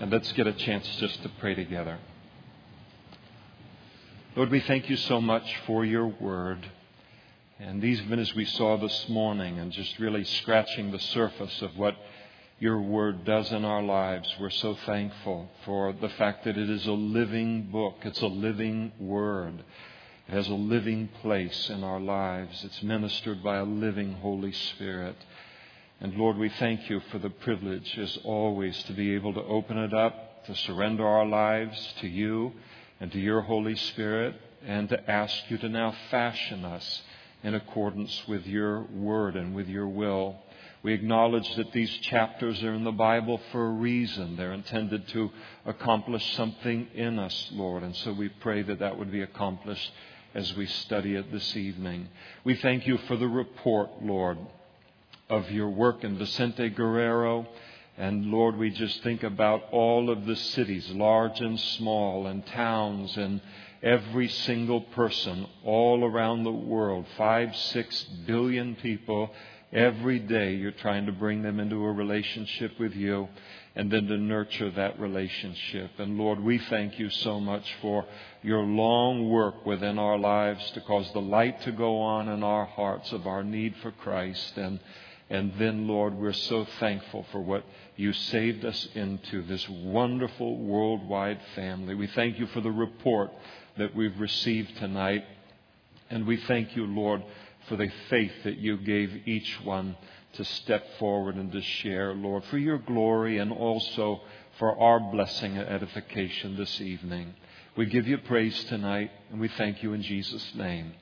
And let's get a chance just to pray together. Lord, we thank you so much for your word. And even as we saw this morning, and just really scratching the surface of what your word does in our lives, we're so thankful for the fact that it is a living book. It's a living word. It has a living place in our lives. It's ministered by a living Holy Spirit. And Lord, we thank you for the privilege, as always, to be able to open it up, to surrender our lives to you and to your Holy Spirit, and to ask you to now fashion us in accordance with your word and with your will. We acknowledge that these chapters are in the Bible for a reason. They're intended to accomplish something in us, Lord. And so we pray that that would be accomplished as we study it this evening. We thank you for the report, Lord, of your work in Vicente Guerrero. And Lord, we just think about all of the cities, large and small, and towns, and every single person all around the world, five, six billion people. Every day you're trying to bring them into a relationship with you and then to nurture that relationship. And Lord, we thank you so much for your long work within our lives to cause the light to go on in our hearts of our need for Christ and and then, Lord, we're so thankful for what you saved us into this wonderful worldwide family. We thank you for the report that we've received tonight. And we thank you, Lord, for the faith that you gave each one to step forward and to share, Lord, for your glory and also for our blessing and edification this evening. We give you praise tonight, and we thank you in Jesus' name.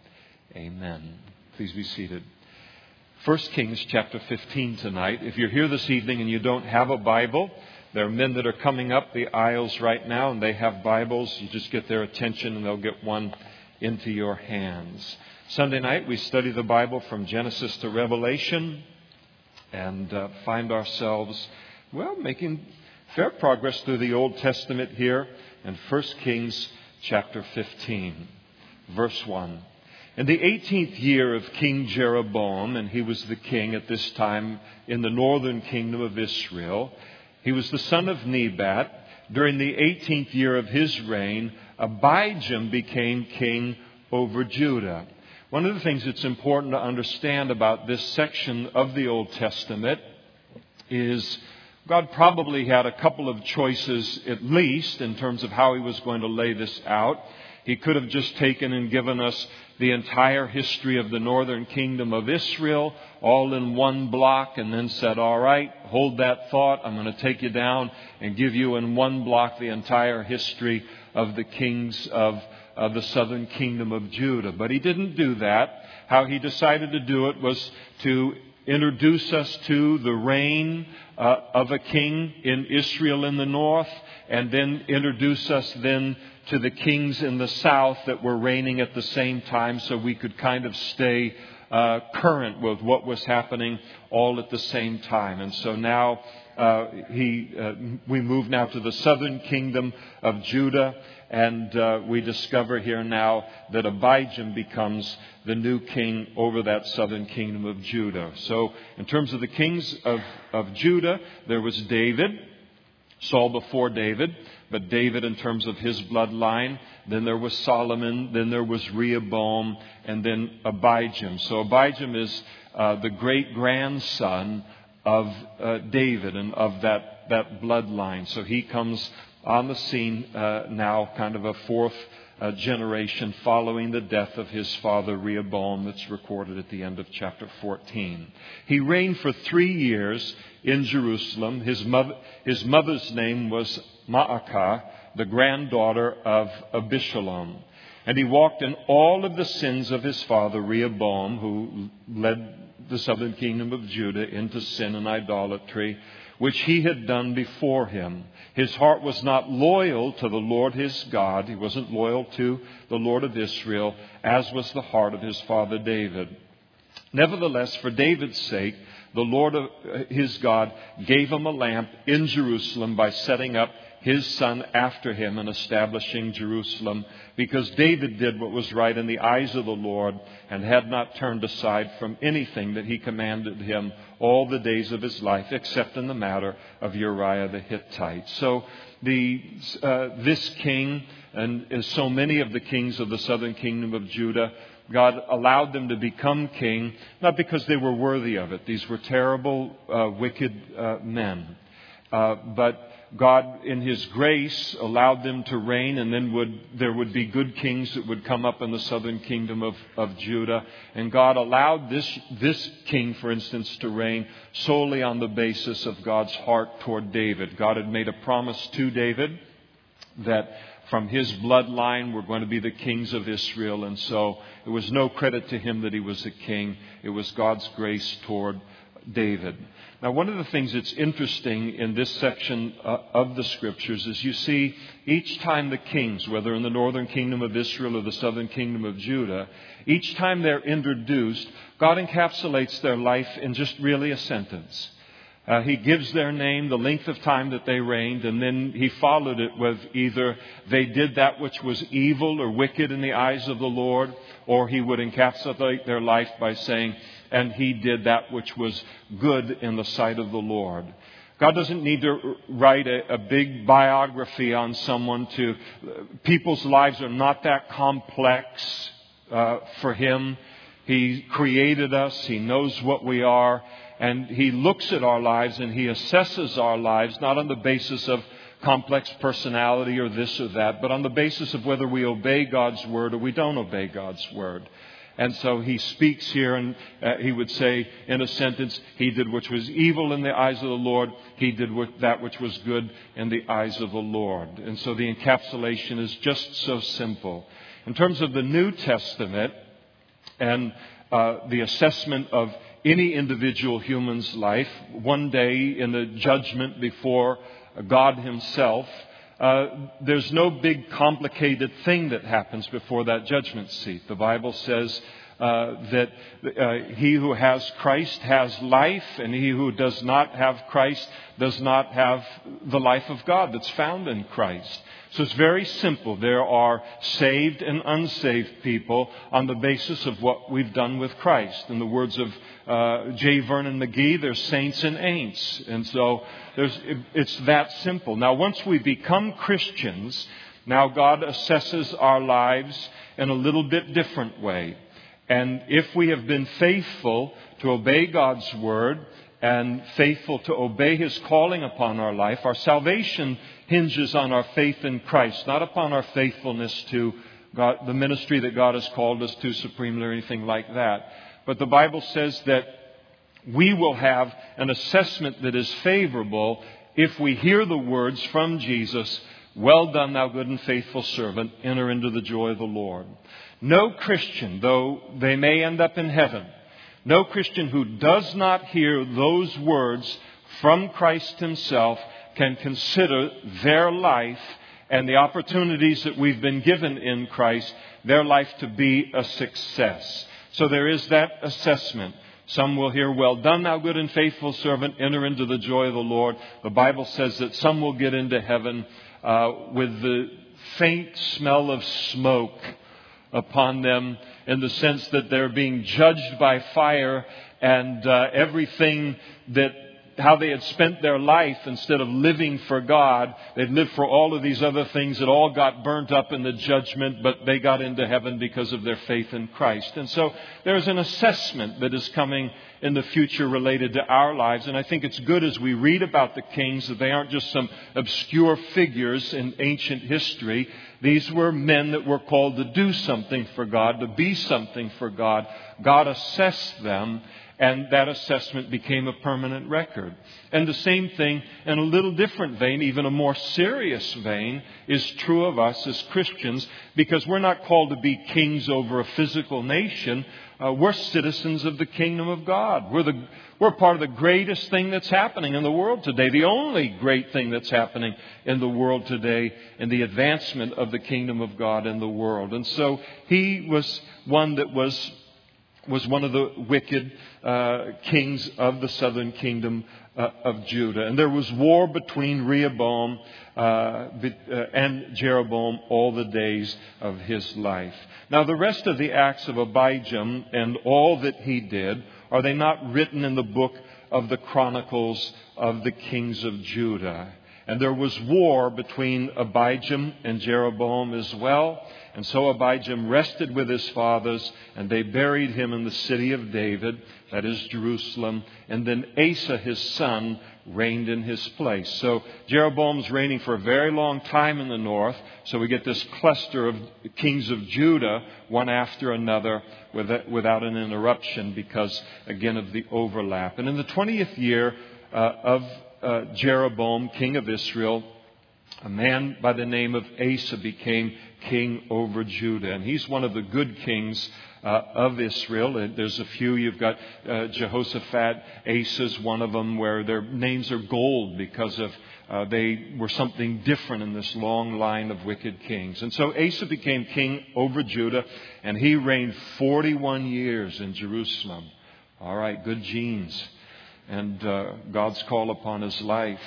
Amen. Please be seated. 1 Kings chapter 15 tonight. If you're here this evening and you don't have a Bible, there are men that are coming up the aisles right now and they have Bibles. You just get their attention and they'll get one into your hands. Sunday night we study the Bible from Genesis to Revelation and uh, find ourselves, well, making fair progress through the Old Testament here in 1 Kings chapter 15, verse 1. In the 18th year of King Jeroboam, and he was the king at this time in the northern kingdom of Israel, he was the son of Nebat. During the 18th year of his reign, Abijam became king over Judah. One of the things that's important to understand about this section of the Old Testament is God probably had a couple of choices at least in terms of how he was going to lay this out. He could have just taken and given us the entire history of the northern kingdom of Israel all in one block and then said, All right, hold that thought. I'm going to take you down and give you in one block the entire history of the kings of, of the southern kingdom of Judah. But he didn't do that. How he decided to do it was to introduce us to the reign uh, of a king in Israel in the north and then introduce us then to the kings in the south that were reigning at the same time so we could kind of stay uh, current with what was happening all at the same time. And so now uh, he, uh, we move now to the southern kingdom of Judah, and uh, we discover here now that Abijam becomes the new king over that southern kingdom of Judah. So, in terms of the kings of, of Judah, there was David, Saul before David but David in terms of his bloodline. Then there was Solomon. Then there was Rehoboam. And then Abijam. So Abijam is uh, the great grandson of uh, David and of that, that bloodline. So he comes on the scene uh, now, kind of a fourth uh, generation following the death of his father Rehoboam, that's recorded at the end of chapter 14. He reigned for three years in Jerusalem. His, mother, his mother's name was Maacah, the granddaughter of Abishalom. And he walked in all of the sins of his father Rehoboam, who led the southern kingdom of Judah into sin and idolatry, which he had done before him. His heart was not loyal to the Lord his God. He wasn't loyal to the Lord of Israel, as was the heart of his father David. Nevertheless, for David's sake, the Lord of his God gave him a lamp in Jerusalem by setting up his son after him in establishing Jerusalem, because David did what was right in the eyes of the Lord and had not turned aside from anything that he commanded him all the days of his life, except in the matter of Uriah the Hittite. So the, uh, this king, and as so many of the kings of the southern kingdom of Judah, God allowed them to become king, not because they were worthy of it. These were terrible, uh, wicked uh, men. Uh, but God, in His grace, allowed them to reign, and then would, there would be good kings that would come up in the southern kingdom of, of Judah. And God allowed this, this king, for instance, to reign solely on the basis of God's heart toward David. God had made a promise to David that from his bloodline were going to be the kings of Israel, and so it was no credit to him that he was a king. It was God's grace toward David. Now, one of the things that's interesting in this section uh, of the scriptures is you see each time the kings, whether in the northern kingdom of Israel or the southern kingdom of Judah, each time they're introduced, God encapsulates their life in just really a sentence. Uh, he gives their name, the length of time that they reigned, and then he followed it with either they did that which was evil or wicked in the eyes of the Lord, or he would encapsulate their life by saying, and he did that which was good in the sight of the Lord. God doesn't need to write a, a, big biography on someone to, people's lives are not that complex uh, for Him. He created us, He knows what we are, and He looks at our lives and He assesses our lives not on the basis of complex personality or this or that, but on the basis of whether we obey God's word or we don't obey God's word. And so he speaks here, and uh, he would say in a sentence, He did which was evil in the eyes of the Lord, He did that which was good in the eyes of the Lord. And so the encapsulation is just so simple. In terms of the New Testament and uh, the assessment of any individual human's life, one day in the judgment before God Himself, uh, there's no big complicated thing that happens before that judgment seat. The Bible says that uh, he who has Christ has life, and he who does not have Christ does not have the life of God that's found in Christ. So it's very simple. There are saved and unsaved people on the basis of what we've done with Christ. In the words of uh, J. Vernon McGee, there's saints and ain'ts. And so it's that simple. Now, once we become Christians, now God assesses our lives in a little bit different way. And if we have been faithful to obey God's word and faithful to obey His calling upon our life, our salvation hinges on our faith in Christ, not upon our faithfulness to God, the ministry that God has called us to supremely or anything like that. But the Bible says that we will have an assessment that is favorable if we hear the words from Jesus, Well done, thou good and faithful servant, enter into the joy of the Lord. No Christian, though they may end up in heaven, no Christian who does not hear those words from Christ Himself can consider their life and the opportunities that we've been given in Christ, their life to be a success. So there is that assessment. Some will hear, Well done, thou good and faithful servant, enter into the joy of the Lord. The Bible says that some will get into heaven uh, with the faint smell of smoke upon them in the sense that they're being judged by fire and uh, everything that how they had spent their life instead of living for God. They'd lived for all of these other things that all got burnt up in the judgment, but they got into heaven because of their faith in Christ. And so there's an assessment that is coming in the future related to our lives. And I think it's good as we read about the kings that they aren't just some obscure figures in ancient history. These were men that were called to do something for God, to be something for God. God assessed them and that assessment became a permanent record. And the same thing, in a little different vein, even a more serious vein, is true of us as Christians because we're not called to be kings over a physical nation. Uh, we're citizens of the kingdom of God. We're, the, we're part of the greatest thing that's happening in the world today, the only great thing that's happening in the world today, in the advancement of the kingdom of God in the world. And so he was one that was was one of the wicked uh, kings of the southern kingdom uh, of Judah. And there was war between Rehoboam uh, uh, and Jeroboam all the days of his life. Now, the rest of the acts of Abijam and all that he did, are they not written in the book of the Chronicles of the kings of Judah? And there was war between Abijam and Jeroboam as well. And so Abijam rested with his fathers, and they buried him in the city of David, that is Jerusalem. And then Asa, his son, reigned in his place. So Jeroboam's reigning for a very long time in the north. So we get this cluster of kings of Judah, one after another, without an interruption because, again, of the overlap. And in the 20th year uh, of uh, Jeroboam, king of Israel, a man by the name of Asa became king over Judah. And he's one of the good kings uh, of Israel. There's a few. You've got uh, Jehoshaphat, Asa's one of them, where their names are gold because of uh, they were something different in this long line of wicked kings. And so Asa became king over Judah, and he reigned 41 years in Jerusalem. All right, good genes and uh, God's call upon his life.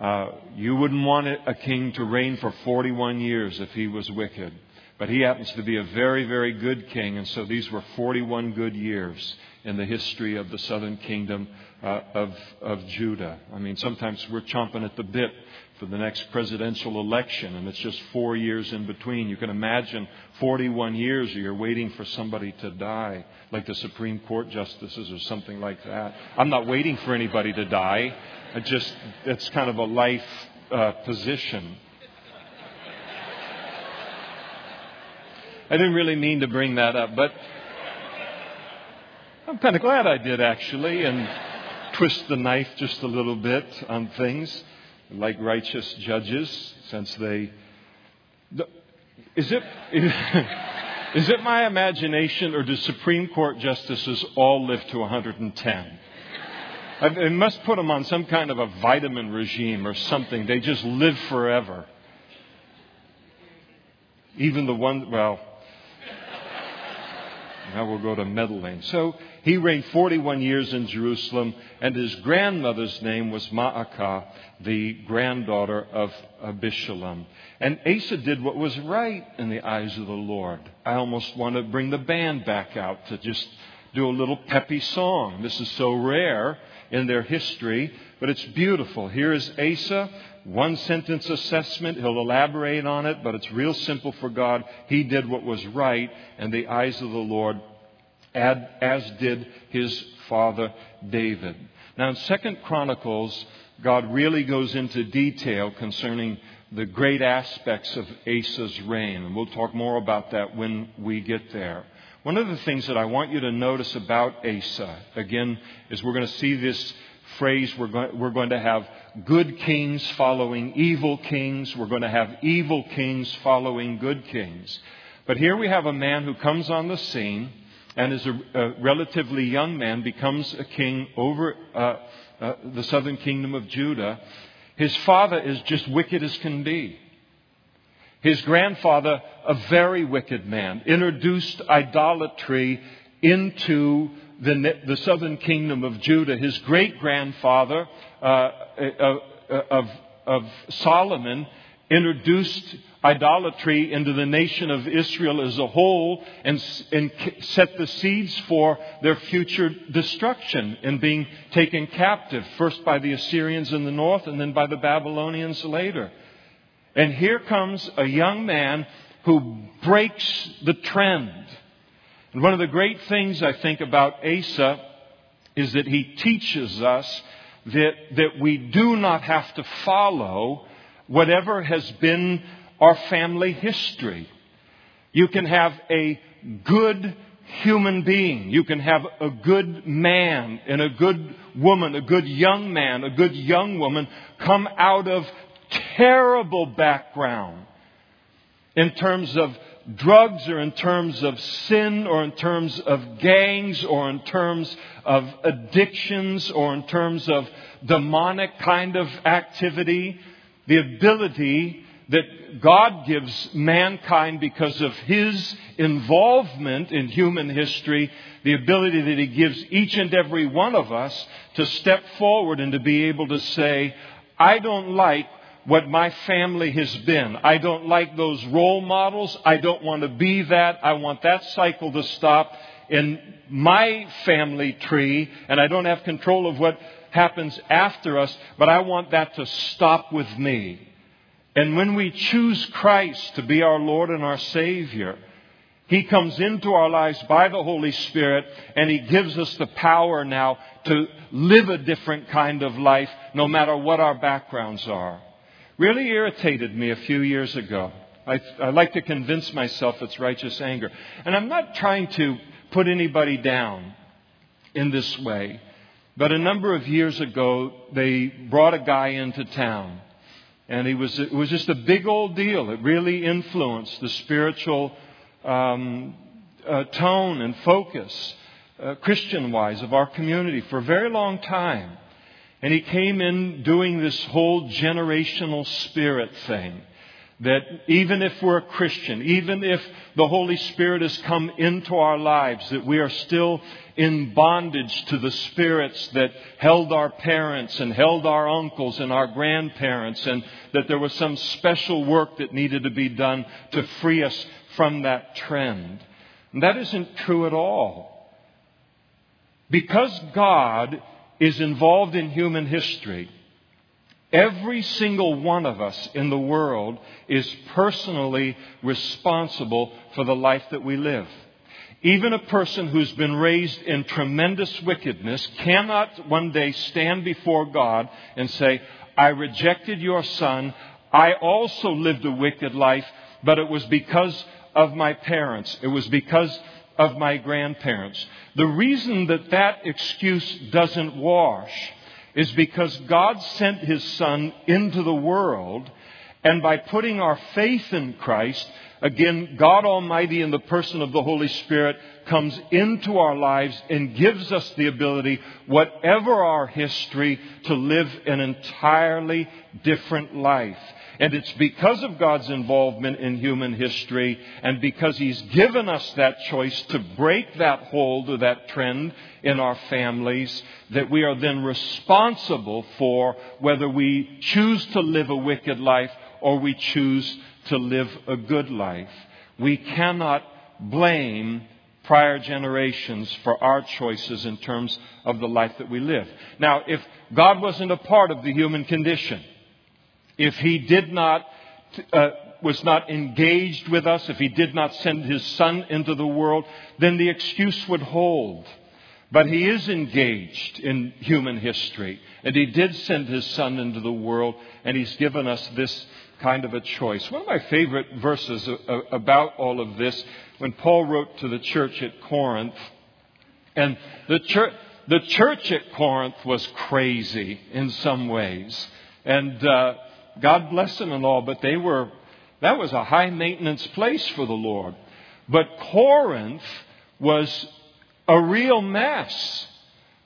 Uh, you wouldn't want a king to reign for 41 years if he was wicked. But he happens to be a very, very good king, and so these were 41 good years in the history of the southern kingdom uh, of, of Judah. I mean, sometimes we're chomping at the bit for the next presidential election, and it's just four years in between. You can imagine 41 years you're waiting for somebody to die, like the Supreme Court justices or something like that. I'm not waiting for anybody to die. I just, it's kind of a life uh, position. I didn't really mean to bring that up, but I'm kind of glad I did actually, and twist the knife just a little bit on things like righteous judges, since they. Is it, is it my imagination, or do Supreme Court justices all live to 110? They must put them on some kind of a vitamin regime or something. They just live forever. Even the one, well, now we'll go to meddling. So he reigned 41 years in Jerusalem, and his grandmother's name was Maacah, the granddaughter of Abishalom. And Asa did what was right in the eyes of the Lord. I almost want to bring the band back out to just do a little peppy song. This is so rare in their history, but it's beautiful. Here is Asa, one sentence assessment. He'll elaborate on it, but it's real simple for God. He did what was right in the eyes of the Lord, as did his father David. Now, in Second Chronicles, God really goes into detail concerning the great aspects of Asa's reign, and we'll talk more about that when we get there. One of the things that I want you to notice about Asa, again, is we're going to see this phrase we're going, we're going to have good kings following evil kings. We're going to have evil kings following good kings. But here we have a man who comes on the scene and as a, a relatively young man becomes a king over uh, uh, the southern kingdom of Judah. His father is just wicked as can be. His grandfather, a very wicked man, introduced idolatry into the, the southern kingdom of Judah. His great grandfather uh, uh, uh, of, of Solomon introduced idolatry into the nation of Israel as a whole and, and, set the seeds for their future destruction in being taken captive, first by the Assyrians in the north and then by the Babylonians later. And here comes a young man who breaks the trend. And one of the great things I think about Asa is that he teaches us that, that we do not have to follow whatever has been our family history. You can have a good human being. You can have a good man and a good woman, a good young man, a good young woman come out of terrible background in terms of drugs or in terms of sin or in terms of gangs or in terms of addictions or in terms of demonic kind of activity, the ability that God gives mankind because of His involvement in human history, the ability that He gives each and every one of us to step forward and to be able to say, I don't like what my family has been. I don't like those role models. I don't want to be that. I want that cycle to stop in my family tree, and I don't have control of what happens after us, but I want that to stop with me. And when we choose Christ to be our Lord and our Savior, He comes into our lives by the Holy Spirit and He gives us the power now to live a different kind of life no matter what our backgrounds are. Really irritated me a few years ago. I, I like to convince myself it's righteous anger. And I'm not trying to put anybody down in this way. But a number of years ago, they brought a guy into town. And he was, it was just a big old deal. It really influenced the spiritual um, uh, tone and focus, uh, Christian wise, of our community for a very long time. And he came in doing this whole generational spirit thing that even if we're a Christian, even if the Holy Spirit has come into our lives, that we are still in bondage to the spirits that held our parents and held our uncles and our grandparents, and that there was some special work that needed to be done to free us from that trend. And that isn't true at all. Because God is involved in human history, Every single one of us in the world is personally responsible for the life that we live. Even a person who's been raised in tremendous wickedness cannot one day stand before God and say, I rejected your son. I also lived a wicked life, but it was because of my parents. It was because of my grandparents. The reason that that excuse doesn't wash is because God sent His Son into the world, and by putting our faith in Christ, again, God Almighty in the person of the Holy Spirit comes into our lives and gives us the ability, whatever our history, to live an entirely different life. And it's because of God's involvement in human history and because He's given us that choice to break that hold or that trend in our families that we are then responsible for whether we choose to live a wicked life or we choose to live a good life. We cannot blame prior generations for our choices in terms of the life that we live. Now, if God wasn't a part of the human condition, if he did not, uh, was not engaged with us, if he did not send his son into the world, then the excuse would hold. But he is engaged in human history, and he did send his son into the world, and he's given us this kind of a choice. One of my favorite verses about all of this, when Paul wrote to the church at Corinth, and the church, the church at Corinth was crazy in some ways. And uh, God bless them and all, but they were, that was a high maintenance place for the Lord. But Corinth was a real mess.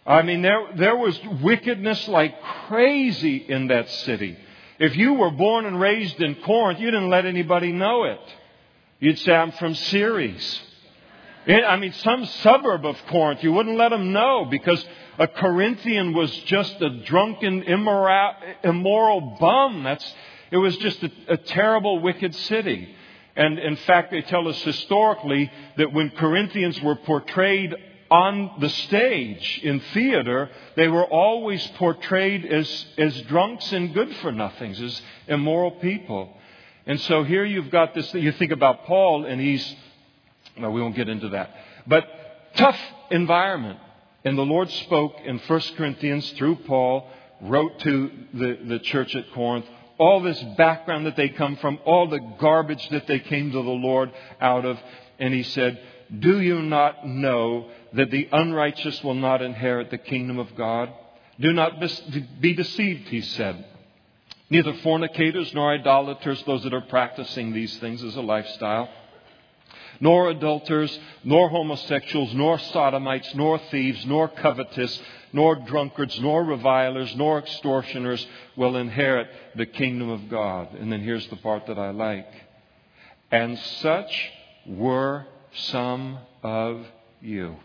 I mean, there, there was wickedness like crazy in that city. If you were born and raised in Corinth, you didn't let anybody know it. You'd say, I'm from Ceres. I mean, some suburb of Corinth, you wouldn't let them know because a Corinthian was just a drunken, immoral, immoral bum. That's, it was just a, a terrible, wicked city. And in fact, they tell us historically that when Corinthians were portrayed on the stage in theater, they were always portrayed as, as drunks and good for nothings, as immoral people. And so here you've got this, you think about Paul, and he's, no, we won't get into that. But tough environment. And the Lord spoke in 1 Corinthians through Paul, wrote to the, the church at Corinth, all this background that they come from, all the garbage that they came to the Lord out of. And he said, Do you not know that the unrighteous will not inherit the kingdom of God? Do not be deceived, he said. Neither fornicators nor idolaters, those that are practicing these things as a lifestyle nor adulterers, nor homosexuals, nor sodomites, nor thieves, nor covetous, nor drunkards, nor revilers, nor extortioners will inherit the kingdom of God. And then here's the part that I like. And such were some of you.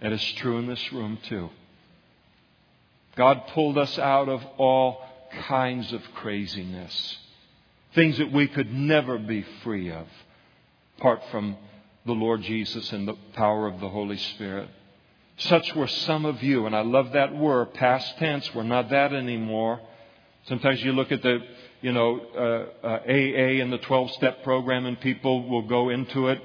And it's true in this room too. God pulled us out of all kinds of craziness, things that we could never be free of apart from the Lord Jesus and the power of the Holy Spirit. Such were some of you, and I love that word, past tense. We're not that anymore. Sometimes you look at the, you know, uh, uh, AA and the 12 step program, and people will go into it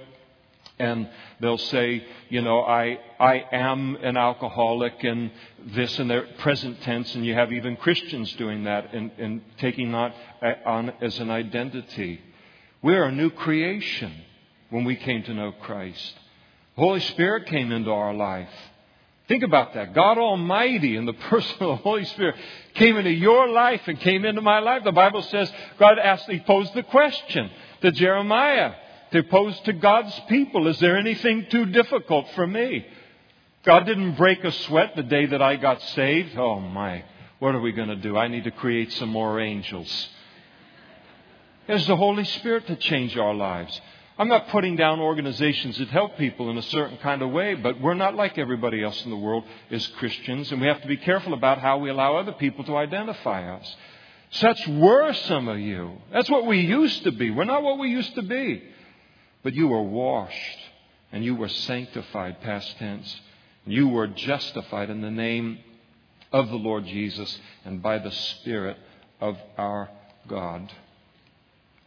and they'll say, you know, I, I am an alcoholic and this and their present tense, and you have even Christians doing that and, and taking that on as an identity. We're a new creation when we came to know Christ. The Holy Spirit came into our life. Think about that. God Almighty in the person of the Holy Spirit came into your life and came into my life. The Bible says God asked, He posed the question to Jeremiah to pose to God's people Is there anything too difficult for me? God didn't break a sweat the day that I got saved. Oh my, what are we going to do? I need to create some more angels. It's the Holy Spirit to change our lives. I'm not putting down organizations that help people in a certain kind of way, but we're not like everybody else in the world as Christians, and we have to be careful about how we allow other people to identify us. Such were some of you. That's what we used to be. We're not what we used to be. But you were washed and you were sanctified, past tense. You were justified in the name of the Lord Jesus and by the Spirit of our God.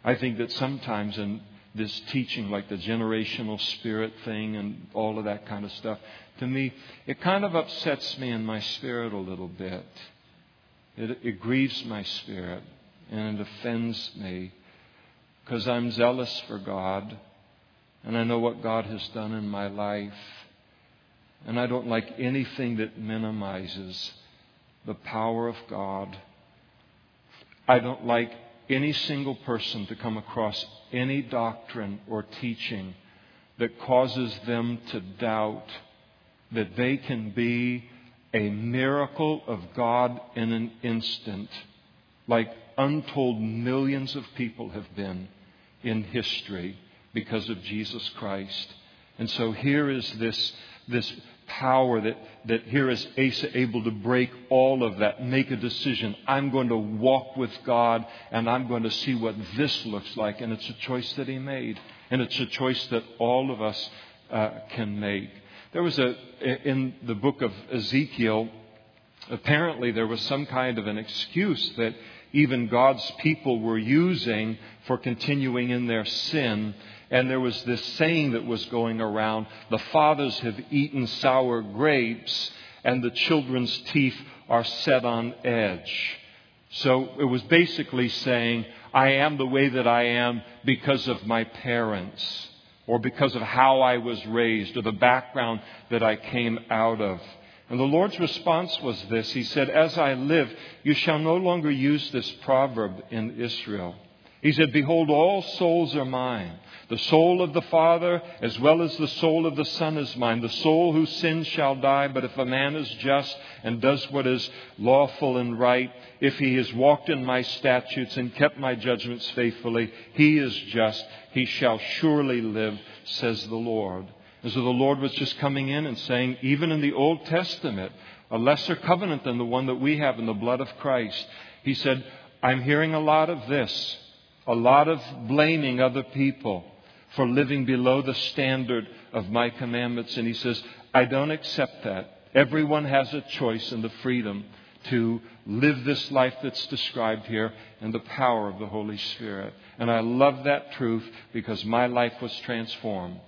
I think that sometimes in this teaching, like the generational spirit thing and all of that kind of stuff, to me, it kind of upsets me in my spirit a little bit. It, it grieves my spirit and it offends me because I'm zealous for God and I know what God has done in my life. And I don't like anything that minimizes the power of God. I don't like any single person to come across any doctrine or teaching that causes them to doubt that they can be a miracle of God in an instant, like untold millions of people have been in history because of Jesus Christ. And so here is this, this power that, that here is Asa able to break all of that, make a decision. I'm going to walk with God and I'm going to see what this looks like. And it's a choice that he made. And it's a choice that all of us uh, can make. There was a, in the book of Ezekiel, apparently there was some kind of an excuse that even God's people were using for continuing in their sin. And there was this saying that was going around the fathers have eaten sour grapes, and the children's teeth are set on edge. So it was basically saying, I am the way that I am because of my parents, or because of how I was raised, or the background that I came out of. And the Lord's response was this He said, As I live, you shall no longer use this proverb in Israel. He said, Behold, all souls are mine. The soul of the Father as well as the soul of the Son is mine. The soul who sins shall die, but if a man is just and does what is lawful and right, if he has walked in my statutes and kept my judgments faithfully, he is just. He shall surely live, says the Lord. And so the Lord was just coming in and saying, even in the Old Testament, a lesser covenant than the one that we have in the blood of Christ, he said, I'm hearing a lot of this, a lot of blaming other people for living below the standard of my commandments. And he says, I don't accept that. Everyone has a choice and the freedom to live this life that's described here in the power of the Holy Spirit. And I love that truth because my life was transformed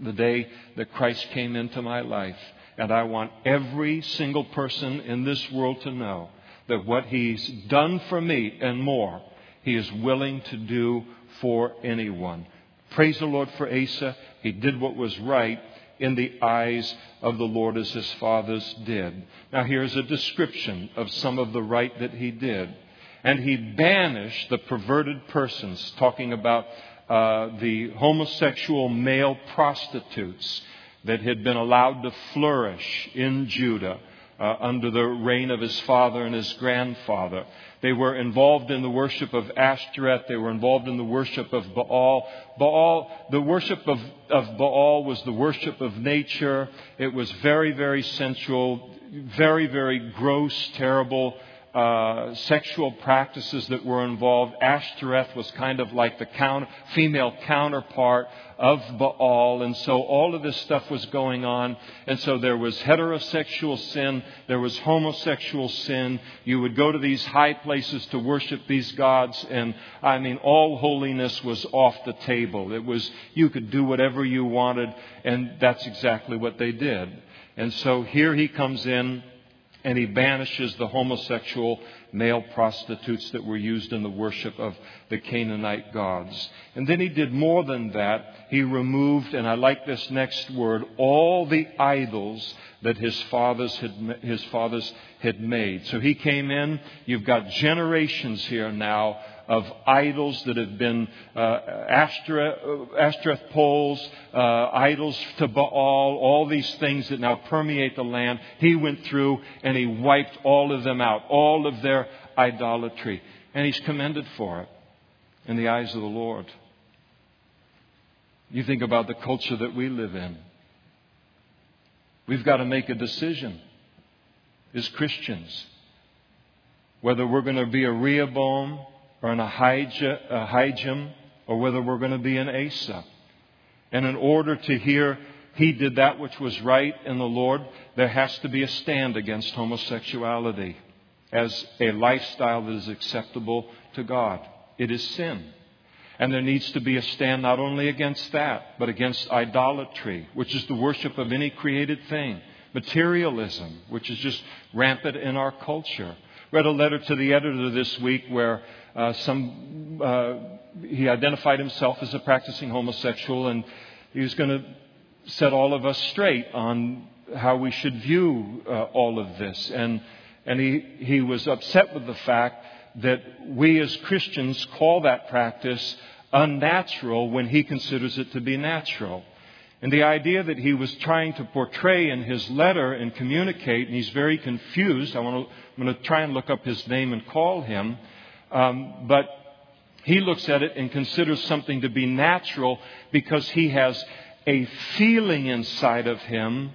the day that Christ came into my life. And I want every single person in this world to know that what He's done for me and more, He is willing to do for anyone. Praise the Lord for Asa. He did what was right in the eyes of the Lord as his fathers did. Now, here's a description of some of the right that he did. And he banished the perverted persons, talking about uh, the homosexual male prostitutes that had been allowed to flourish in Judah uh, under the reign of his father and his grandfather. They were involved in the worship of Ashtoreth. They were involved in the worship of Baal. Baal, the worship of, of Baal was the worship of nature. It was very, very sensual, very, very gross, terrible uh, sexual practices that were involved. Ashtoreth was kind of like the counter, female counterpart of Baal, and so all of this stuff was going on. And so there was heterosexual sin, there was homosexual sin. You would go to these high places to worship these gods, and I mean, all holiness was off the table. It was, you could do whatever you wanted, and that's exactly what they did. And so here he comes in and he banishes the homosexual male prostitutes that were used in the worship of the Canaanite gods. And then he did more than that. He removed, and I like this next word, all the idols that his fathers had, his fathers had made. So he came in, you've got generations here now of idols that have been uh, Ashtoreth, Ashtoreth poles, uh, idols to Baal, all these things that now permeate the land. He went through and he wiped all of them out, all of their idolatry. And he's commended for it in the eyes of the Lord. You think about the culture that we live in. We've got to make a decision as Christians whether we're going to be a Rehoboam or an Ahijah, or whether we're going to be an Asa. And in order to hear he did that which was right in the Lord, there has to be a stand against homosexuality as a lifestyle that is acceptable to God. It is sin. And there needs to be a stand not only against that, but against idolatry, which is the worship of any created thing, materialism, which is just rampant in our culture. Read a letter to the editor this week where uh, some, uh, he identified himself as a practicing homosexual, and he was going to set all of us straight on how we should view uh, all of this. And, and he, he was upset with the fact that we as Christians call that practice unnatural when he considers it to be natural. And the idea that he was trying to portray in his letter and communicate, and he's very confused. I want to, I'm going to try and look up his name and call him. Um, but he looks at it and considers something to be natural because he has a feeling inside of him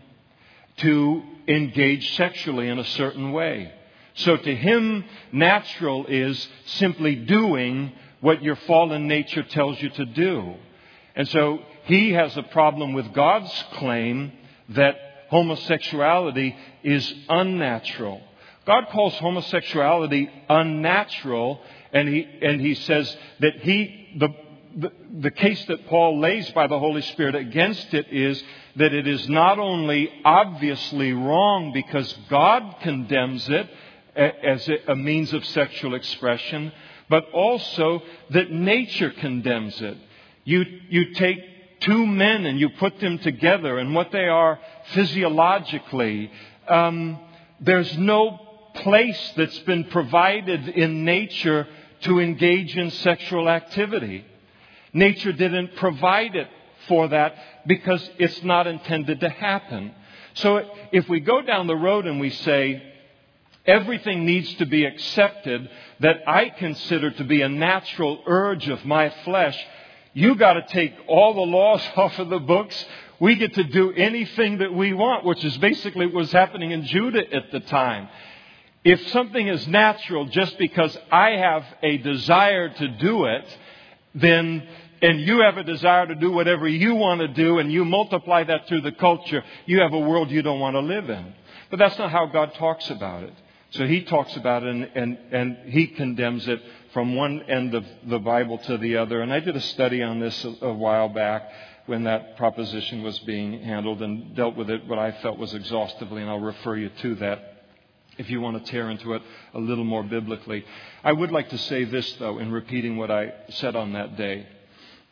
to engage sexually in a certain way. So to him, natural is simply doing what your fallen nature tells you to do. And so he has a problem with God's claim that homosexuality is unnatural. God calls homosexuality unnatural, and he, and he says that he, the, the, the case that Paul lays by the Holy Spirit against it is that it is not only obviously wrong because God condemns it as a means of sexual expression, but also that nature condemns it. You, you take two men and you put them together, and what they are physiologically, um, there's no place that's been provided in nature to engage in sexual activity. Nature didn't provide it for that because it's not intended to happen. So if we go down the road and we say, everything needs to be accepted that I consider to be a natural urge of my flesh, you got to take all the laws off of the books. We get to do anything that we want, which is basically what was happening in Judah at the time. If something is natural just because I have a desire to do it, then and you have a desire to do whatever you want to do and you multiply that through the culture, you have a world you don't want to live in. But that's not how God talks about it. So he talks about it and, and, and he condemns it from one end of the Bible to the other. And I did a study on this a, a while back when that proposition was being handled and dealt with it what I felt was exhaustively, and I'll refer you to that if you want to tear into it a little more biblically. I would like to say this, though, in repeating what I said on that day.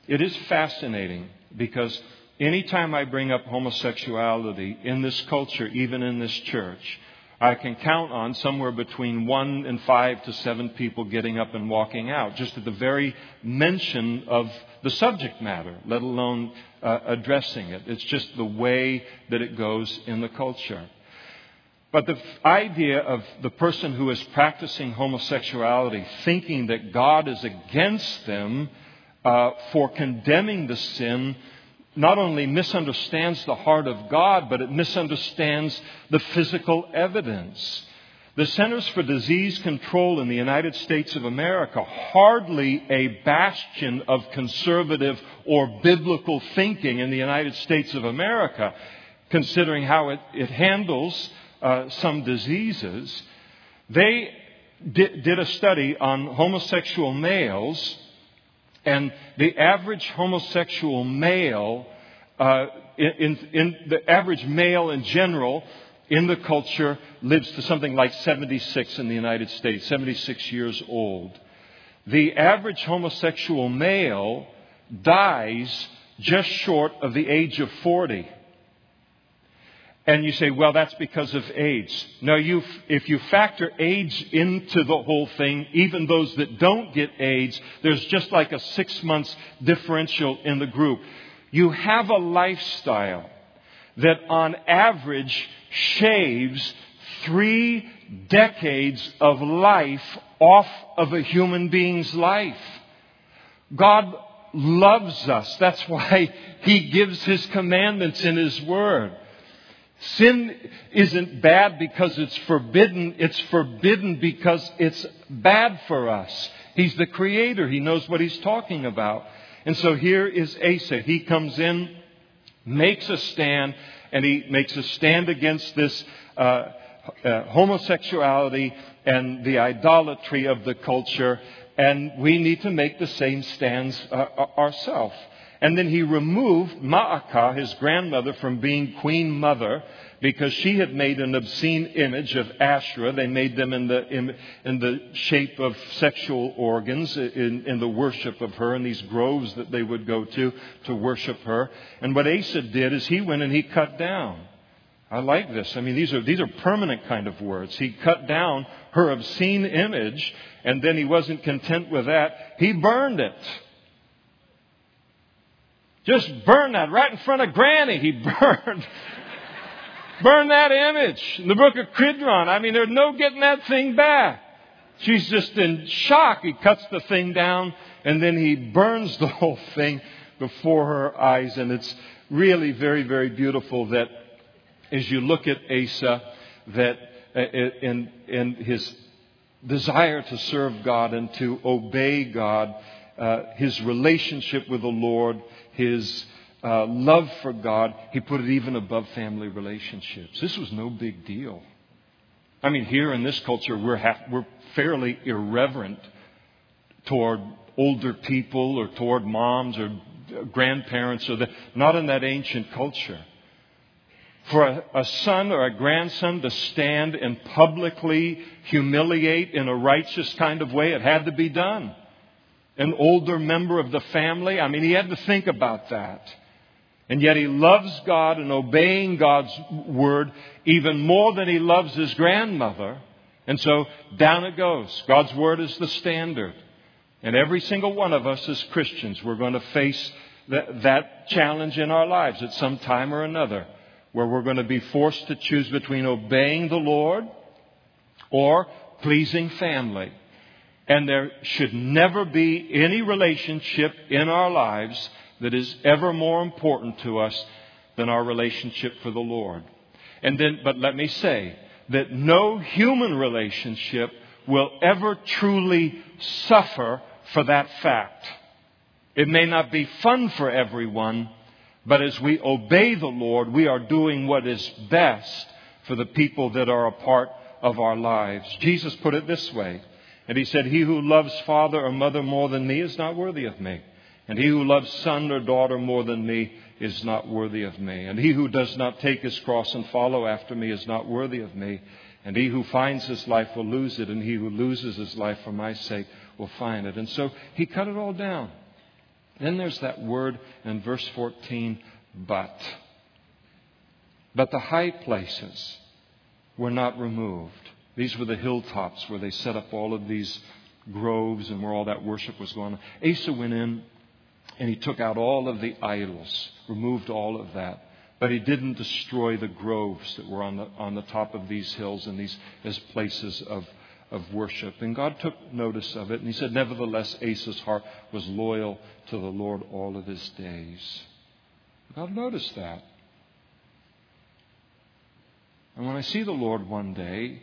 It is fascinating because anytime I bring up homosexuality in this culture, even in this church, I can count on somewhere between one and five to seven people getting up and walking out, just at the very mention of the subject matter, let alone uh, addressing it. It's just the way that it goes in the culture. But the idea of the person who is practicing homosexuality thinking that God is against them uh, for condemning the sin not only misunderstands the heart of God, but it misunderstands the physical evidence. The Centers for Disease Control in the United States of America, hardly a bastion of conservative or biblical thinking in the United States of America, considering how it, it handles uh, some diseases, they did, did a study on homosexual males and the average homosexual male, uh, in, in, the average male in general in the culture lives to something like 76 in the United States, 76 years old. The average homosexual male dies just short of the age of 40. And you say, well, that's because of age. No, you, if you factor age into the whole thing, even those that don't get AIDS, there's just like a six months differential in the group. You have a lifestyle that on average shaves three decades of life off of a human being's life. God loves us. That's why He gives His commandments in His Word. Sin isn't bad because it's forbidden. It's forbidden because it's bad for us. He's the creator. He knows what he's talking about. And so here is Asa. He comes in, makes a stand, and he makes a stand against this uh, uh, homosexuality and the idolatry of the culture. And we need to make the same stands uh, ourselves. And then he removed Ma'akah, his grandmother, from being queen mother because she had made an obscene image of Asherah. They made them in the, in, in the shape of sexual organs in, in the worship of her in these groves that they would go to to worship her. And what Asa did is he went and he cut down. I like this. I mean, these are, these are permanent kind of words. He cut down her obscene image, and then he wasn't content with that. He burned it. Just burn that right in front of Granny. He burned, burn that image in the brook of Kidron. I mean, there's no getting that thing back. She's just in shock. He cuts the thing down and then he burns the whole thing before her eyes. And it's really very, very beautiful that as you look at Asa, that uh, in, in his desire to serve God and to obey God, uh, his relationship with the Lord, his uh, love for God, he put it even above family relationships. This was no big deal. I mean, here in this culture, we're, half, we're fairly irreverent toward older people or toward moms or grandparents or the, not in that ancient culture. For a, a son or a grandson to stand and publicly humiliate in a righteous kind of way, it had to be done an older member of the family. I mean, he had to think about that. And yet he loves God and obeying God's word even more than he loves his grandmother. And so down it goes. God's word is the standard. And every single one of us as Christians, we're going to face that, that challenge in our lives at some time or another, where we're going to be forced to choose between obeying the Lord or pleasing family. And there should never be any relationship in our lives that is ever more important to us than our relationship for the Lord. And then, but let me say that no human relationship will ever truly suffer for that fact. It may not be fun for everyone, but as we obey the Lord, we are doing what is best for the people that are a part of our lives. Jesus put it this way and he said, He who loves father or mother more than me is not worthy of me. And he who loves son or daughter more than me is not worthy of me. And he who does not take his cross and follow after me is not worthy of me. And he who finds his life will lose it, and he who loses his life for my sake will find it. And so he cut it all down. Then there's that word in verse 14, but. But the high places were not removed. These were the hilltops where they set up all of these groves and where all that worship was going on. Asa went in and he took out all of the idols, removed all of that. But he didn't destroy the groves that were on the, on the top of these hills and these as places of, of worship. And God took notice of it. And he said, Nevertheless, Asa's heart was loyal to the Lord all of his days. God noticed that. And when I see the Lord one day,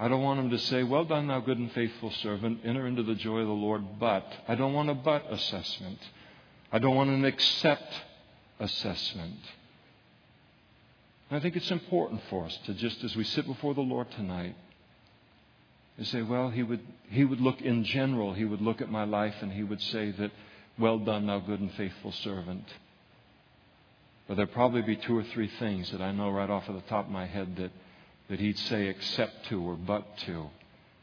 I don't want him to say, Well done, thou good and faithful servant, enter into the joy of the Lord, but. I don't want a but assessment. I don't want an accept assessment. And I think it's important for us to just as we sit before the Lord tonight, to say, well, he would, he would look in general, he would look at my life and he would say that, well done, thou good and faithful servant. But there'd probably be two or three things that I know right off of the top of my head that that he'd say except to or but to.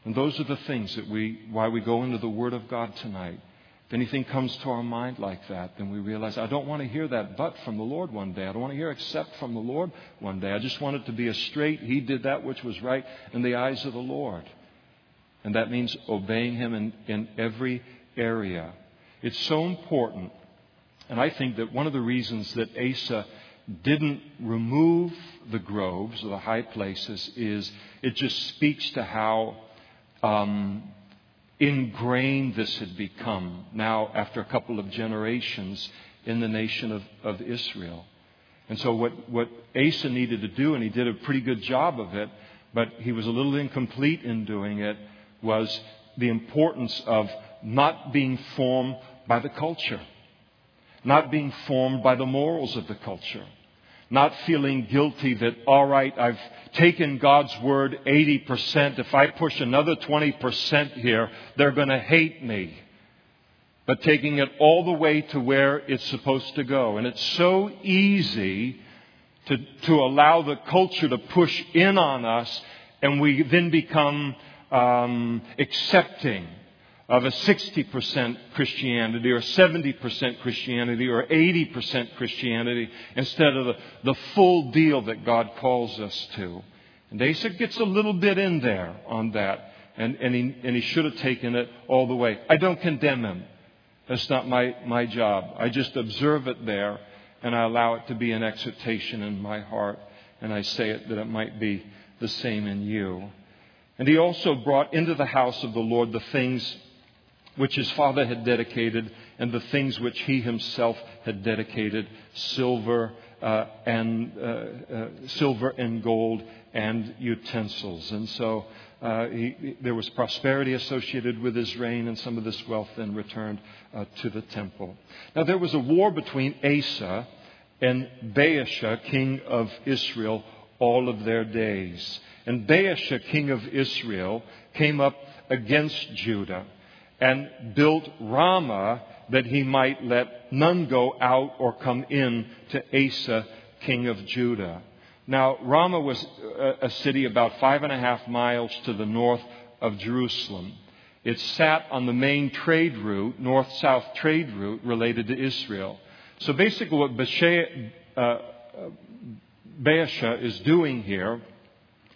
And those are the things that we, why we go into the Word of God tonight. If anything comes to our mind like that, then we realize I don't want to hear that but from the Lord one day. I don't want to hear except from the Lord one day. I just want it to be a straight, He did that which was right in the eyes of the Lord. And that means obeying Him in, in every area. It's so important. And I think that one of the reasons that Asa didn't remove the groves or the high places is it just speaks to how um, ingrained this had become now after a couple of generations in the nation of, of Israel. And so, what, what Asa needed to do, and he did a pretty good job of it, but he was a little incomplete in doing it, was the importance of not being formed by the culture, not being formed by the morals of the culture not feeling guilty that, all right, I've taken God's word 80%. If I push another 20% here, they're going to hate me. But taking it all the way to where it's supposed to go. And it's so easy to, to allow the culture to push in on us, and we then become um, accepting of a 60% Christianity or 70% Christianity or 80% Christianity instead of the, the full deal that God calls us to. And Asa gets a little bit in there on that, and, and, he, and he should have taken it all the way. I don't condemn him. That's not my, my job. I just observe it there, and I allow it to be an exhortation in my heart, and I say it that it might be the same in you. And he also brought into the house of the Lord the things which his father had dedicated, and the things which he himself had dedicated silver uh, and uh, uh, silver and gold and utensils. And so uh, he, there was prosperity associated with his reign, and some of this wealth then returned uh, to the temple. Now there was a war between Asa and Baasha, king of Israel, all of their days. And Baasha, king of Israel, came up against Judah and built Ramah that he might let none go out or come in to Asa, king of Judah. Now, Ramah was a city about five and a half miles to the north of Jerusalem. It sat on the main trade route, north south trade route related to Israel. So basically, what Baasha, uh, Baasha is doing here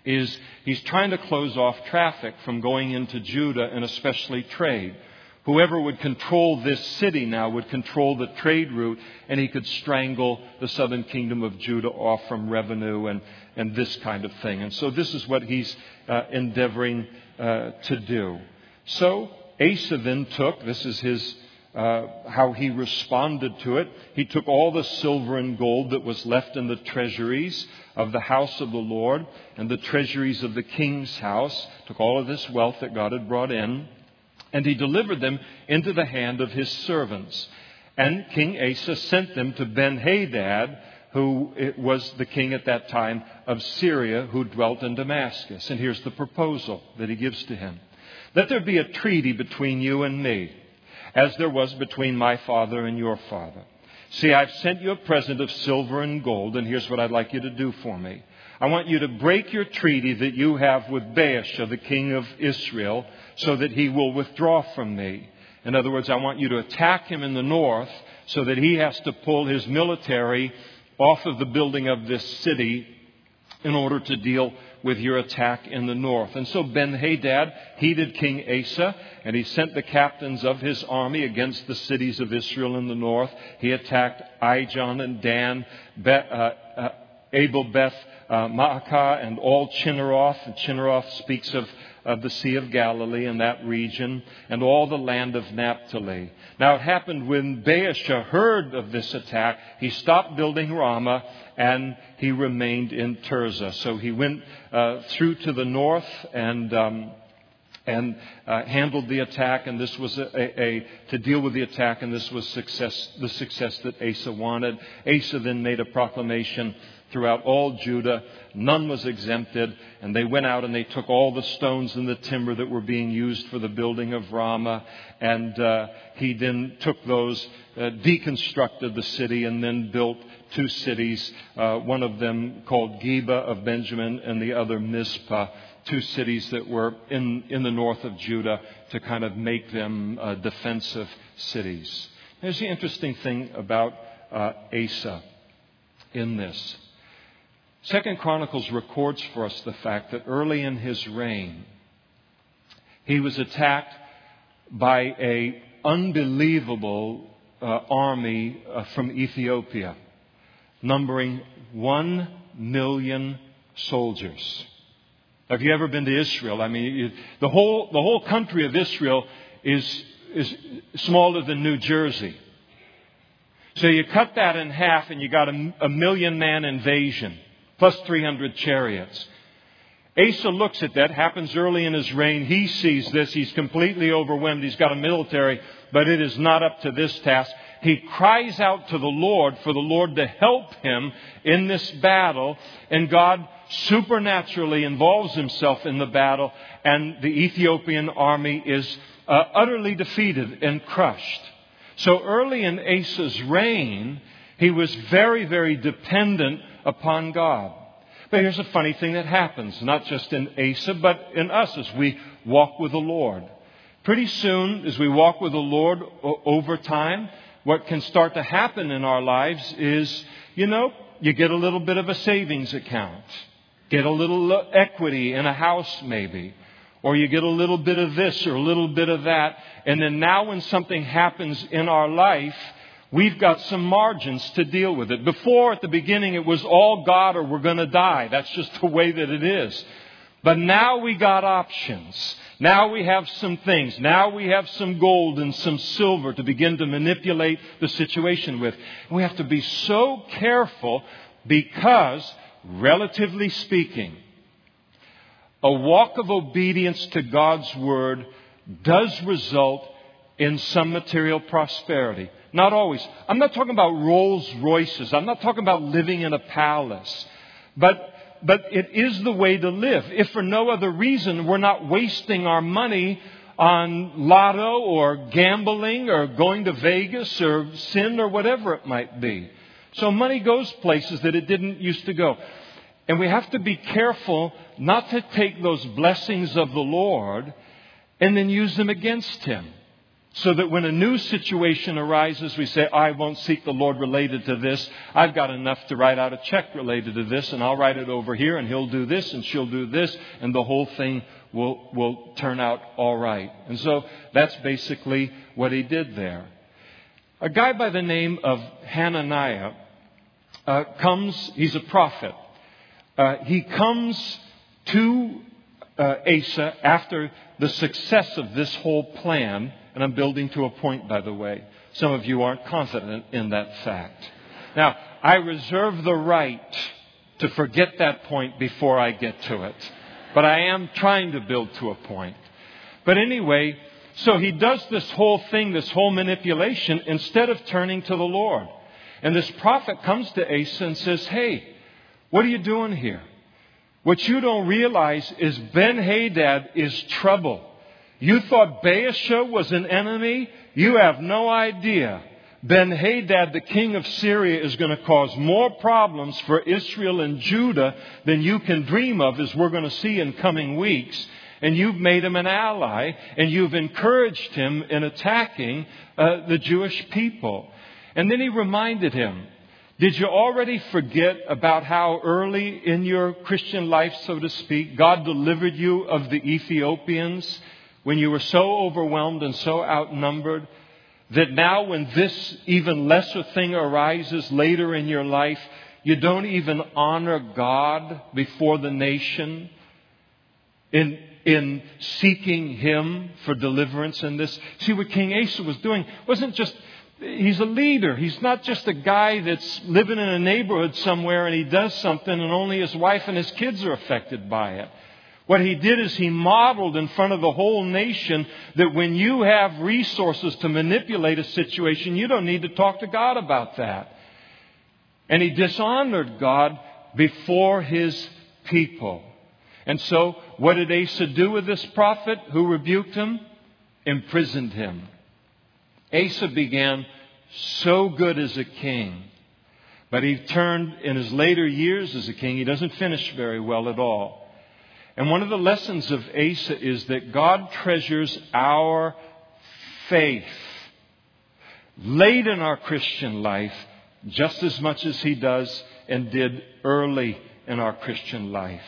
is he's trying to close off traffic from going into Judah and especially trade. Whoever would control this city now would control the trade route, and he could strangle the southern kingdom of Judah off from revenue and, and this kind of thing. And so this is what he's uh, endeavoring uh, to do. So Asa then took, this is his uh, how he responded to it. He took all the silver and gold that was left in the treasuries of the house of the Lord and the treasuries of the king's house, took all of this wealth that God had brought in, and he delivered them into the hand of his servants. And King Asa sent them to Ben Hadad, who was the king at that time of Syria, who dwelt in Damascus. And here's the proposal that he gives to him Let there be a treaty between you and me, as there was between my father and your father. See, I've sent you a present of silver and gold, and here's what I'd like you to do for me. I want you to break your treaty that you have with Baasha, the king of Israel, so that he will withdraw from me. In other words, I want you to attack him in the north so that he has to pull his military off of the building of this city in order to deal with your attack in the north. And so Ben Hadad heeded King Asa, and he sent the captains of his army against the cities of Israel in the north. He attacked Ijon and Dan, Be- uh, uh, Abel Beth uh, and all Chinneroth. And Chinneroth speaks of of the Sea of Galilee and that region and all the land of Naphtali. Now it happened when Baasha heard of this attack, he stopped building Ramah and he remained in Tirzah. So he went uh, through to the north and um, and uh, handled the attack, and this was a, a, a, to deal with the attack, and this was success, the success that Asa wanted. Asa then made a proclamation throughout all Judah. None was exempted. And they went out and they took all the stones and the timber that were being used for the building of Ramah. And uh, he then took those, uh, deconstructed the city, and then built two cities, uh, one of them called Geba of Benjamin and the other Mizpah. Two cities that were in, in the north of Judah to kind of make them uh, defensive cities. There's the interesting thing about uh, Asa in this. Second Chronicles records for us the fact that early in his reign, he was attacked by a unbelievable uh, army uh, from Ethiopia, numbering one million soldiers. Have you ever been to Israel? I mean, you, the whole the whole country of Israel is is smaller than New Jersey. So you cut that in half, and you got a, a million man invasion plus 300 chariots. Asa looks at that, happens early in his reign. He sees this. He's completely overwhelmed. He's got a military, but it is not up to this task. He cries out to the Lord for the Lord to help him in this battle, and God supernaturally involves himself in the battle, and the Ethiopian army is uh, utterly defeated and crushed. So early in Asa's reign, he was very, very dependent upon God. But here's a funny thing that happens, not just in Asa, but in us as we walk with the Lord. Pretty soon, as we walk with the Lord over time, what can start to happen in our lives is, you know, you get a little bit of a savings account, get a little equity in a house maybe, or you get a little bit of this or a little bit of that, and then now when something happens in our life, we've got some margins to deal with it. Before, at the beginning, it was all God or we're going to die. That's just the way that it is. But now we got options. Now we have some things. Now we have some gold and some silver to begin to manipulate the situation with. We have to be so careful because, relatively speaking, a walk of obedience to God's Word does result in some material prosperity. Not always. I'm not talking about Rolls Royces. I'm not talking about living in a palace. But, but it is the way to live. If for no other reason, we're not wasting our money on lotto or gambling or going to Vegas or sin or whatever it might be. So money goes places that it didn't used to go. And we have to be careful not to take those blessings of the Lord and then use them against Him. So that when a new situation arises, we say, I won't seek the Lord related to this. I've got enough to write out a check related to this, and I'll write it over here, and he'll do this, and she'll do this, and the whole thing will, will turn out all right. And so that's basically what he did there. A guy by the name of Hananiah uh, comes, he's a prophet. Uh, he comes to uh, Asa after the success of this whole plan and I'm building to a point, by the way. Some of you aren't confident in that fact. Now, I reserve the right to forget that point before I get to it. But I am trying to build to a point. But anyway, so he does this whole thing, this whole manipulation, instead of turning to the Lord. And this prophet comes to Asa and says, Hey, what are you doing here? What you don't realize is Ben Hadad is trouble. You thought Baasha was an enemy? You have no idea. Ben Hadad, the king of Syria, is going to cause more problems for Israel and Judah than you can dream of, as we're going to see in coming weeks. And you've made him an ally, and you've encouraged him in attacking uh, the Jewish people. And then he reminded him Did you already forget about how early in your Christian life, so to speak, God delivered you of the Ethiopians when you were so overwhelmed and so outnumbered that now when this even lesser thing arises later in your life, you don't even honor God before the nation in, in seeking Him for deliverance in this. See, what King Asa was doing wasn't just, he's a leader. He's not just a guy that's living in a neighborhood somewhere and he does something and only his wife and his kids are affected by it. What he did is he modeled in front of the whole nation that when you have resources to manipulate a situation, you don't need to talk to God about that. And he dishonored God before his people. And so, what did Asa do with this prophet who rebuked him? Imprisoned him. Asa began so good as a king, but he turned in his later years as a king, he doesn't finish very well at all. And one of the lessons of Asa is that God treasures our faith late in our Christian life just as much as he does and did early in our Christian life.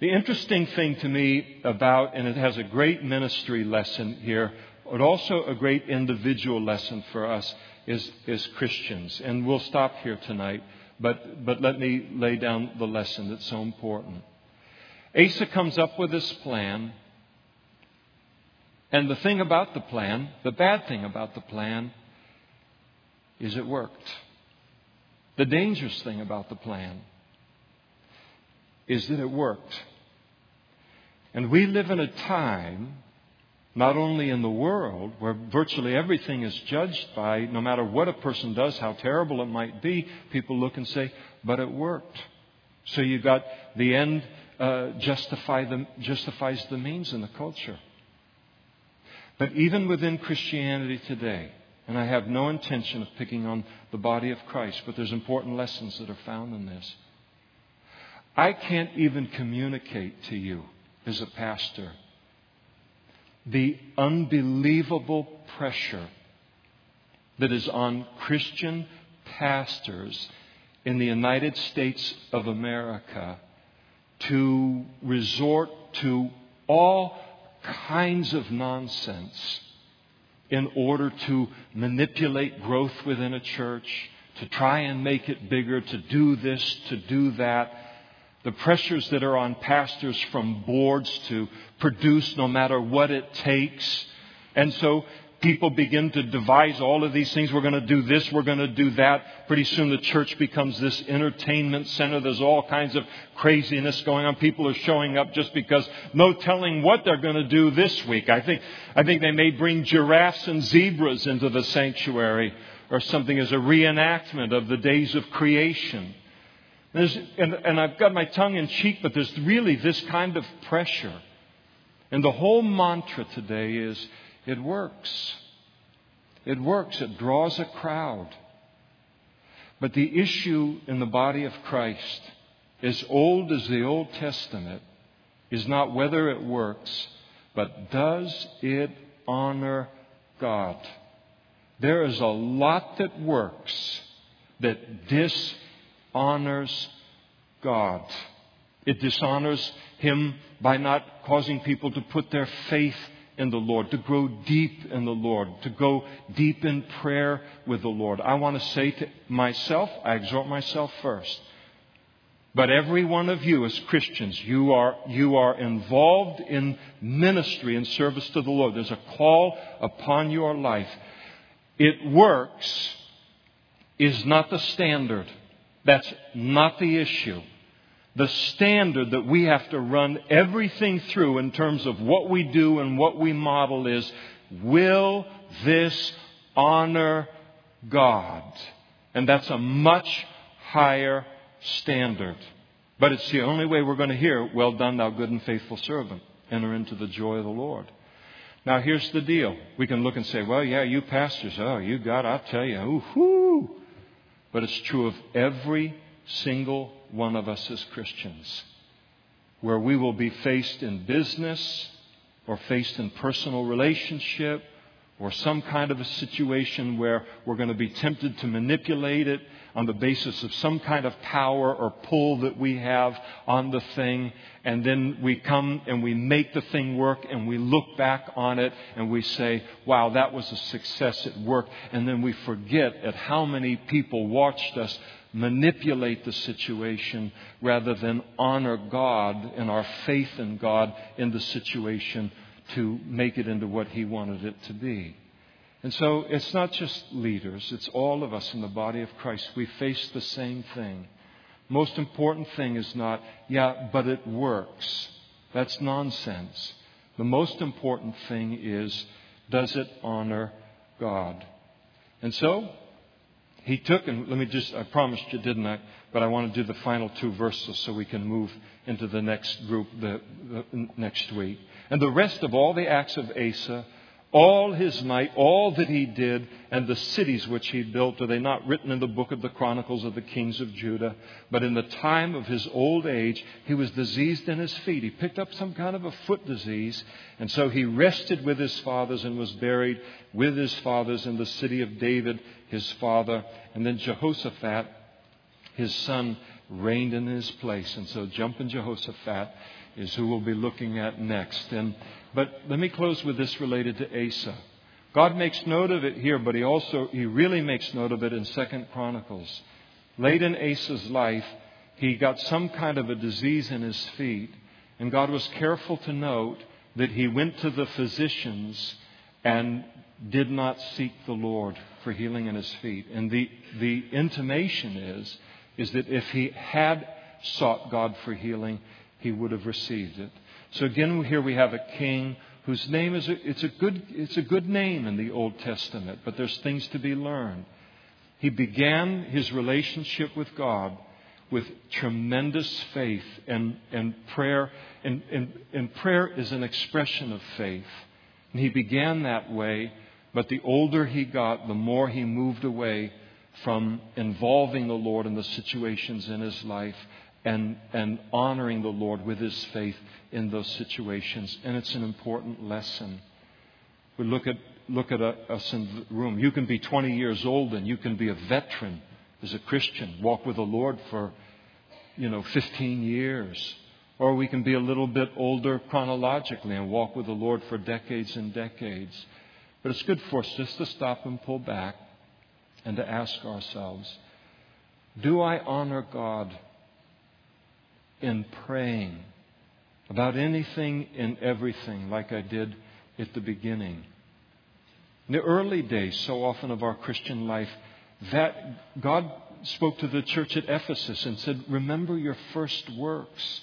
The interesting thing to me about, and it has a great ministry lesson here, but also a great individual lesson for us is, is Christians. And we'll stop here tonight, but, but let me lay down the lesson that's so important. Asa comes up with this plan. And the thing about the plan, the bad thing about the plan, is it worked. The dangerous thing about the plan is that it worked. And we live in a time, not only in the world, where virtually everything is judged by, no matter what a person does, how terrible it might be, people look and say, but it worked. So you've got the end uh, justify the, justifies the means in the culture. But even within Christianity today, and I have no intention of picking on the body of Christ, but there's important lessons that are found in this. I can't even communicate to you as a pastor the unbelievable pressure that is on Christian pastors in the United States of America to resort to all kinds of nonsense in order to manipulate growth within a church, to try and make it bigger, to do this, to do that. The pressures that are on pastors from boards to produce no matter what it takes. And so people begin to devise all of these things. We're going to do this, we're going to do that. Pretty soon the church becomes this entertainment center. There's all kinds of craziness going on. People are showing up just because no telling what they're going to do this week. I think, I think they may bring giraffes and zebras into the sanctuary or something as a reenactment of the days of creation. And, and I've got my tongue in cheek, but there's really this kind of pressure. And the whole mantra today is it works. It works. It draws a crowd. But the issue in the body of Christ, as old as the Old Testament, is not whether it works, but does it honor God? There is a lot that works that dishonors God. It dishonors Him by not causing people to put their faith in the Lord, to grow deep in the Lord, to go deep in prayer with the Lord. I want to say to myself, I exhort myself first. But every one of you as Christians, you are, you are involved in ministry and service to the Lord. There's a call upon your life. It works is not the standard. That's not the issue the standard that we have to run everything through in terms of what we do and what we model is will this honor God? And that's a much higher standard. But it's the only way we're going to hear, Well done, thou good and faithful servant. Enter into the joy of the Lord. Now, here's the deal. We can look and say, Well, yeah, you pastors, oh, you got, I'll tell you, ooh, whoo. But it's true of every single one of us as Christians, where we will be faced in business or faced in personal relationship or some kind of a situation where we're going to be tempted to manipulate it on the basis of some kind of power or pull that we have on the thing. And then we come and we make the thing work and we look back on it and we say, wow, that was a success. It worked. And then we forget at how many people watched us manipulate the situation rather than honor God and our faith in God in the situation to make it into what He wanted it to be. And so it's not just leaders, it's all of us in the body of Christ. We face the same thing. Most important thing is not, yeah, but it works. That's nonsense. The most important thing is, does it honor God? And so, he took, and let me just, I promised you, didn't I? But I want to do the final two verses so we can move into the next group the, the next week. And the rest of all the acts of Asa, all his might, all that he did, and the cities which he built, are they not written in the book of the Chronicles of the kings of Judah? But in the time of his old age, he was diseased in his feet. He picked up some kind of a foot disease, and so he rested with his fathers and was buried with his fathers in the city of David, his father. And then Jehoshaphat, his son, reigned in his place. And so jumping Jehoshaphat is who we'll be looking at next. And but let me close with this related to Asa. God makes note of it here, but he also he really makes note of it in Second Chronicles. Late in Asa's life, he got some kind of a disease in his feet, and God was careful to note that he went to the physicians and did not seek the Lord for healing in his feet. And the, the intimation is, is that if he had sought God for healing, he would have received it. So again, here we have a king whose name is a, it's a good it's a good name in the Old Testament, but there's things to be learned. He began his relationship with God with tremendous faith and, and prayer, and, and, and prayer is an expression of faith. And he began that way, but the older he got, the more he moved away from involving the Lord in the situations in his life and, and honoring the Lord with his faith in those situations. And it's an important lesson. We look at, look at us in the room. You can be 20 years old and you can be a veteran as a Christian, walk with the Lord for, you know, 15 years. Or we can be a little bit older chronologically and walk with the Lord for decades and decades. But it's good for us just to stop and pull back and to ask ourselves, do I honor God in praying about anything and everything like I did at the beginning. In the early days, so often of our Christian life, that God spoke to the church at Ephesus and said, Remember your first works.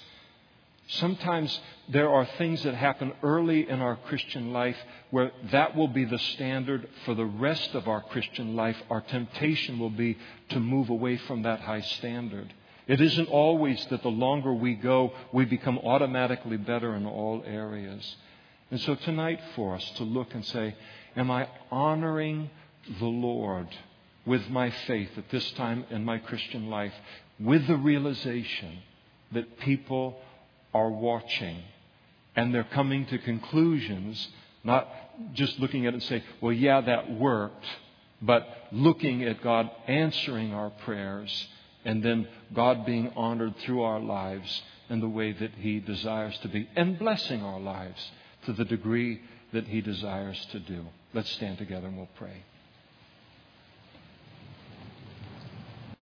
Sometimes there are things that happen early in our Christian life where that will be the standard for the rest of our Christian life. Our temptation will be to move away from that high standard. It isn't always that the longer we go, we become automatically better in all areas. And so tonight for us to look and say, Am I honoring the Lord with my faith at this time in my Christian life with the realization that people are watching and they're coming to conclusions, not just looking at it and say, Well, yeah, that worked, but looking at God answering our prayers and then God being honored through our lives in the way that He desires to be, and blessing our lives to the degree that He desires to do. Let's stand together and we'll pray.